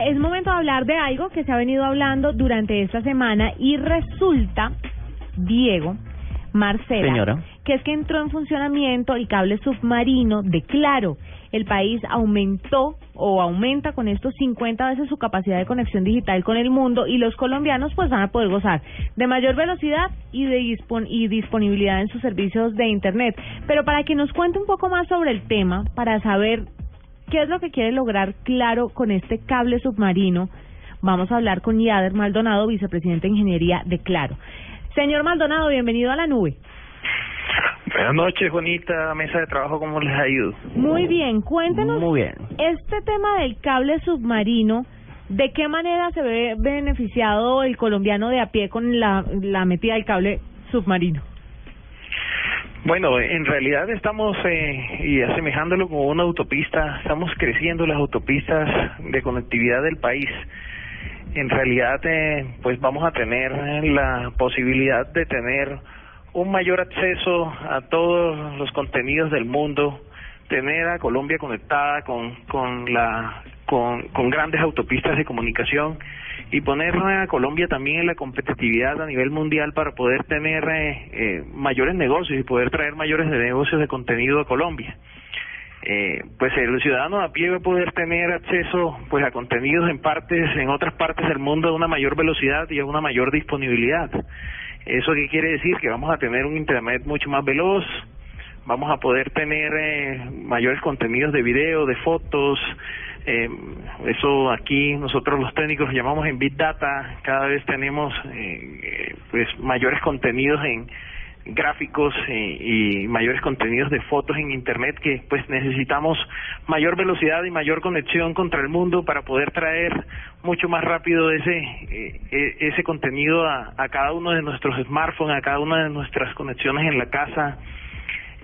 Es momento de hablar de algo que se ha venido hablando durante esta semana y resulta, Diego, Marcela, Señora. que es que entró en funcionamiento el cable submarino de Claro. El país aumentó o aumenta con esto 50 veces su capacidad de conexión digital con el mundo y los colombianos pues van a poder gozar de mayor velocidad y de dispon y disponibilidad en sus servicios de internet. Pero para que nos cuente un poco más sobre el tema, para saber ¿Qué es lo que quiere lograr Claro con este cable submarino? Vamos a hablar con Yader Maldonado, vicepresidente de Ingeniería de Claro. Señor Maldonado, bienvenido a la nube. Buenas noches, Juanita, mesa de trabajo, ¿cómo les ha ido? Muy bien, cuéntenos Muy bien. este tema del cable submarino. ¿De qué manera se ve beneficiado el colombiano de a pie con la, la metida del cable submarino? Bueno, en realidad estamos, eh, y asemejándolo como una autopista, estamos creciendo las autopistas de conectividad del país. En realidad, eh, pues vamos a tener la posibilidad de tener un mayor acceso a todos los contenidos del mundo, tener a Colombia conectada con, con la con, con grandes autopistas de comunicación y poner a Colombia también en la competitividad a nivel mundial para poder tener eh, eh, mayores negocios y poder traer mayores negocios de contenido a Colombia. Eh, pues el ciudadano a pie va a poder tener acceso pues a contenidos en partes en otras partes del mundo a una mayor velocidad y a una mayor disponibilidad. ¿Eso qué quiere decir? Que vamos a tener un internet mucho más veloz, vamos a poder tener eh, mayores contenidos de video, de fotos, eh, eso aquí nosotros los técnicos lo llamamos en Big Data, cada vez tenemos eh, eh, pues mayores contenidos en gráficos eh, y mayores contenidos de fotos en internet que pues necesitamos mayor velocidad y mayor conexión contra el mundo para poder traer mucho más rápido ese eh, eh, ese contenido a, a cada uno de nuestros smartphones, a cada una de nuestras conexiones en la casa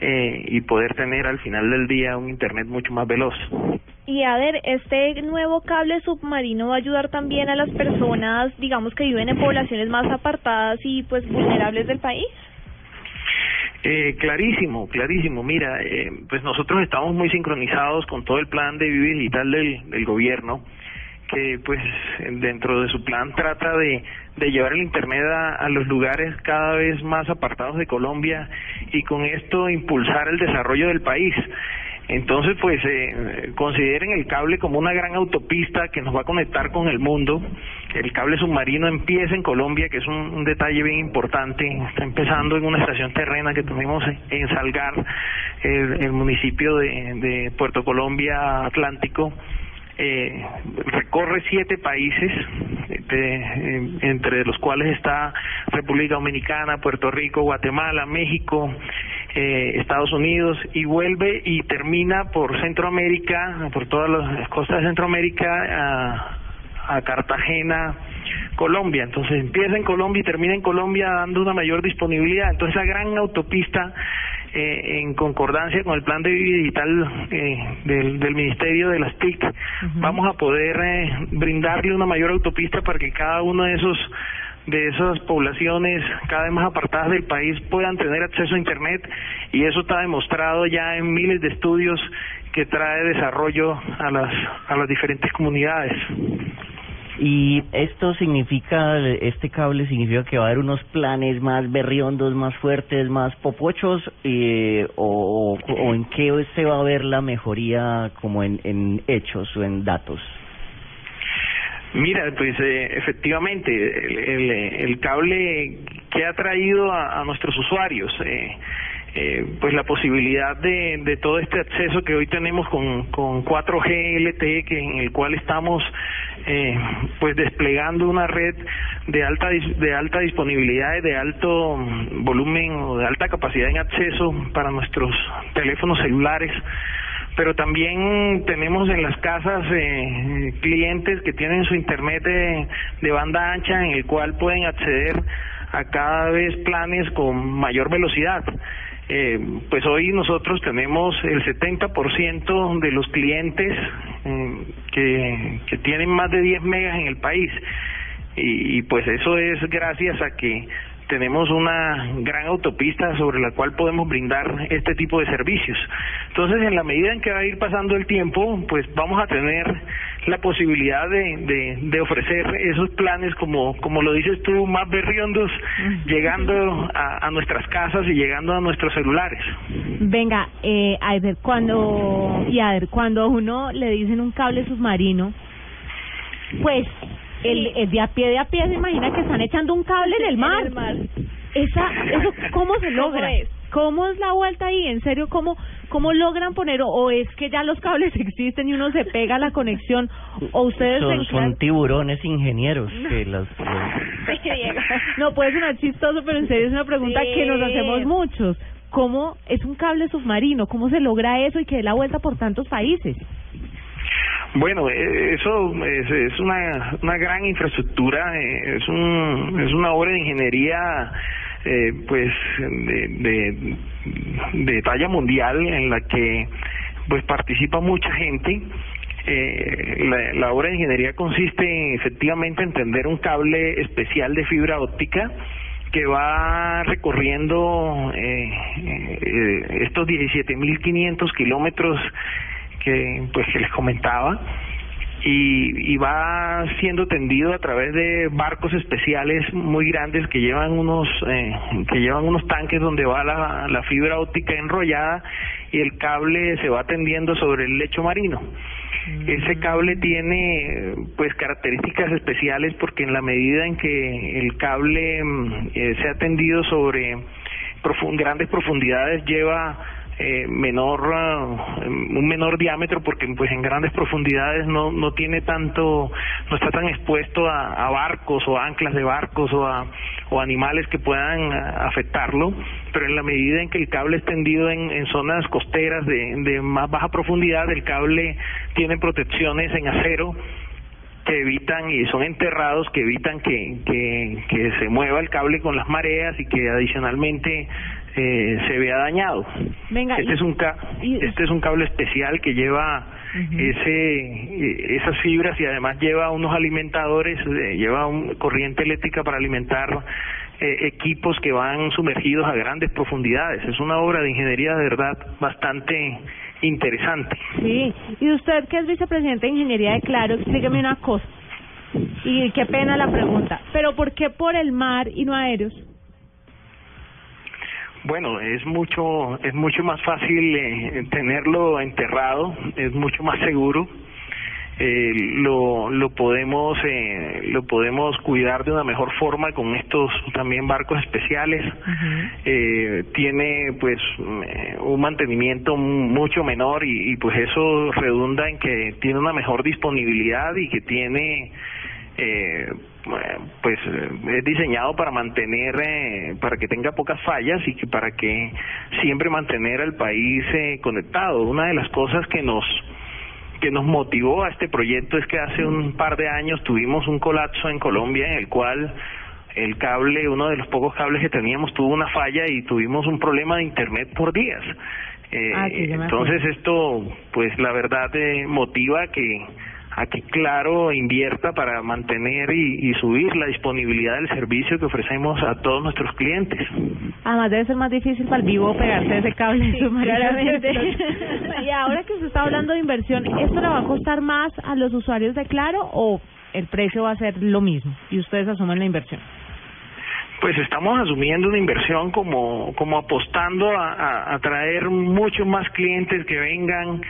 eh, y poder tener al final del día un internet mucho más veloz. Y a ver, este nuevo cable submarino va a ayudar también a las personas, digamos, que viven en poblaciones más apartadas y pues vulnerables del país. Eh, clarísimo, clarísimo. Mira, eh, pues nosotros estamos muy sincronizados con todo el plan de Vive Digital del, del gobierno, que pues dentro de su plan trata de, de llevar el Internet a, a los lugares cada vez más apartados de Colombia y con esto impulsar el desarrollo del país. Entonces, pues, eh, consideren el cable como una gran autopista que nos va a conectar con el mundo. El cable submarino empieza en Colombia, que es un, detalle bien importante. Está empezando en una estación terrena que tuvimos en Salgar, el, el municipio de, Puerto Colombia Atlántico. Eh, recorre siete países, de, eh, entre los cuales está República Dominicana, Puerto Rico, Guatemala, México, eh, Estados Unidos y vuelve y termina por Centroamérica, por todas las costas de Centroamérica a, a Cartagena, Colombia. Entonces empieza en Colombia y termina en Colombia dando una mayor disponibilidad. Entonces esa gran autopista eh, en concordancia con el plan de vida digital eh, del, del Ministerio de las TIC, vamos a poder eh, brindarle una mayor autopista para que cada uno de esos de esas poblaciones cada vez más apartadas del país puedan tener acceso a internet y eso está demostrado ya en miles de estudios que trae desarrollo a las a las diferentes comunidades. Y esto significa, este cable significa que va a haber unos planes más berriondos, más fuertes, más popochos, eh, o, en qué se va a ver la mejoría como en hechos o en datos. Mira, pues eh, efectivamente, el, el, el cable que ha traído a, nuestros usuarios, eh, eh, pues la posibilidad de, de todo este acceso que hoy tenemos con, con 4G LTE, que en el cual estamos eh, pues desplegando una red de alta de alta disponibilidad de alto volumen o de alta capacidad en acceso para nuestros teléfonos celulares pero también tenemos en las casas eh, clientes que tienen su internet de, banda ancha en el cual pueden acceder a cada vez planes con mayor velocidad. Eh, pues hoy nosotros tenemos el 70% de los clientes eh, que, que tienen más de 10 megas en el país. Y pues eso es gracias a que tenemos una gran autopista sobre la cual podemos brindar este tipo de servicios. Entonces, en la medida en que va a ir pasando el tiempo, pues vamos a tener la posibilidad de, de, de ofrecer esos planes, como, como lo dices tú, más berriondos, llegando a, a nuestras casas y llegando a nuestros celulares. Venga, eh, Aider, cuando, y Aider, cuando a uno le dicen un cable submarino, pues el, el de a pie de a pie se imagina que están echando un cable en el mar. Esa, eso, ¿cómo se logra? ¿Cómo es la vuelta ahí? En serio, ¿cómo, cómo logran poner? O, o es que ya los cables existen y uno se pega a la conexión, o ustedes Son, tiburones ingenieros que las, los- No puede sonar chistoso, pero en serio es una pregunta Sí. que nos hacemos muchos. ¿Cómo es un cable submarino? ¿Cómo se logra eso y que dé la vuelta por tantos países? Bueno, eh, eso es, es una, una gran infraestructura, eh, es, un, es una obra de ingeniería eh, pues de, de, talla mundial en la que pues participa mucha gente. La, la obra de ingeniería consiste en efectivamente en tender un cable especial de fibra óptica que va recorriendo eh, eh, estos 17.500 kilómetros que pues que les comentaba y, y va siendo tendido a través de barcos especiales muy grandes que llevan unos eh, que llevan unos tanques donde va la, la fibra óptica enrollada y el cable se va tendiendo sobre el lecho marino. Ese cable tiene pues características especiales porque en la medida en que el cable mm, eh, se ha tendido sobre grandes profundidades lleva eh, menor ah, un menor diámetro porque pues en grandes profundidades no no tiene tanto no está tan expuesto a, barcos o anclas de barcos o a o animales que puedan ah, afectarlo. Pero en la medida en que el cable es tendido en, en zonas costeras de, de más baja profundidad el cable tiene protecciones en acero que evitan y son enterrados que evitan que, que se mueva el cable con las mareas y que adicionalmente eh, se vea dañado. Venga, este y- es un ca y- este es un cable especial que lleva ese eh, esas fibras y además lleva unos alimentadores, eh, lleva un corriente eléctrica para alimentar eh, equipos que van sumergidos a grandes profundidades. Es una obra de ingeniería de verdad bastante interesante. Sí, y usted que es vicepresidente de Ingeniería de Claro, explíqueme una cosa. Y qué pena la pregunta, pero ¿por qué por el mar y no aéreos? Bueno, es mucho es mucho más fácil eh, tenerlo enterrado, es mucho más seguro. Eh, lo lo podemos eh, lo podemos cuidar de una mejor forma con estos también barcos especiales. Eh, tiene pues mm, un mantenimiento mucho menor y, y pues eso redunda en que tiene una mejor disponibilidad y que tiene eh, pues eh, es diseñado para mantener eh, para que tenga pocas fallas y que para que siempre mantener al país eh, conectado una de las cosas que nos que nos motivó a este proyecto es que hace un par de años tuvimos un colapso en Colombia en el cual el cable, uno de los pocos cables que teníamos tuvo una falla y tuvimos un problema de internet por días. Eh, Ah, sí, entonces esto, pues la verdad eh, motiva que a que Claro invierta para mantener y, y subir la disponibilidad del servicio que ofrecemos a todos nuestros clientes. Además debe ser más difícil para el vivo pegarse ese cable submarino. claramente. y ahora que usted está hablando de inversión, ¿esto le va a costar más a los usuarios de Claro o el precio va a ser lo mismo y ustedes asumen la inversión? Pues estamos asumiendo una inversión como, como apostando a, a, a traer muchos más clientes que vengan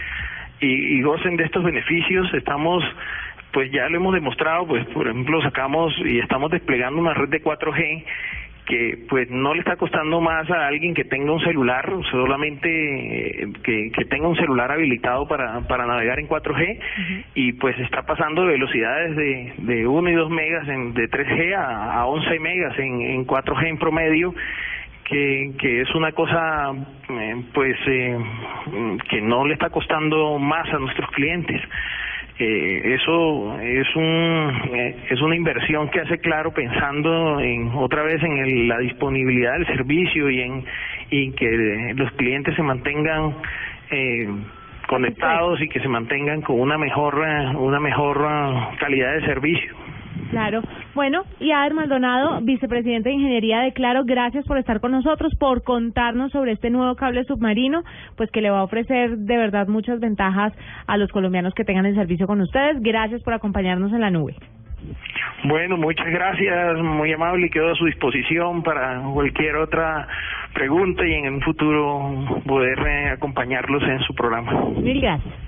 y, y gocen de estos beneficios. Estamos, pues ya lo hemos demostrado, pues por ejemplo sacamos y estamos desplegando una red de 4G que pues no le está costando más a alguien que tenga un celular, solamente eh, que, que tenga un celular habilitado para, para navegar en 4G y pues está pasando de velocidades de, de 1 y 2 megas en, de 3G a, a 11 megas en, en 4G en promedio que, que es una cosa eh, pues eh, que no le está costando más a nuestros clientes. Eh, eso es un eh, es una inversión que hace claro pensando en otra vez en el, la disponibilidad del servicio y en y que los clientes se mantengan eh, conectados y que se mantengan con una mejor una mejor calidad de servicio. Claro. Bueno, y Ader Maldonado, vicepresidente de Ingeniería de Claro, gracias por estar con nosotros, por contarnos sobre este nuevo cable submarino, pues que le va a ofrecer de verdad muchas ventajas a los colombianos que tengan el servicio con ustedes. Gracias por acompañarnos en la nube. Bueno, muchas gracias, muy amable y quedo a su disposición para cualquier otra pregunta y en un futuro poder eh, acompañarlos en su programa. Mil gracias.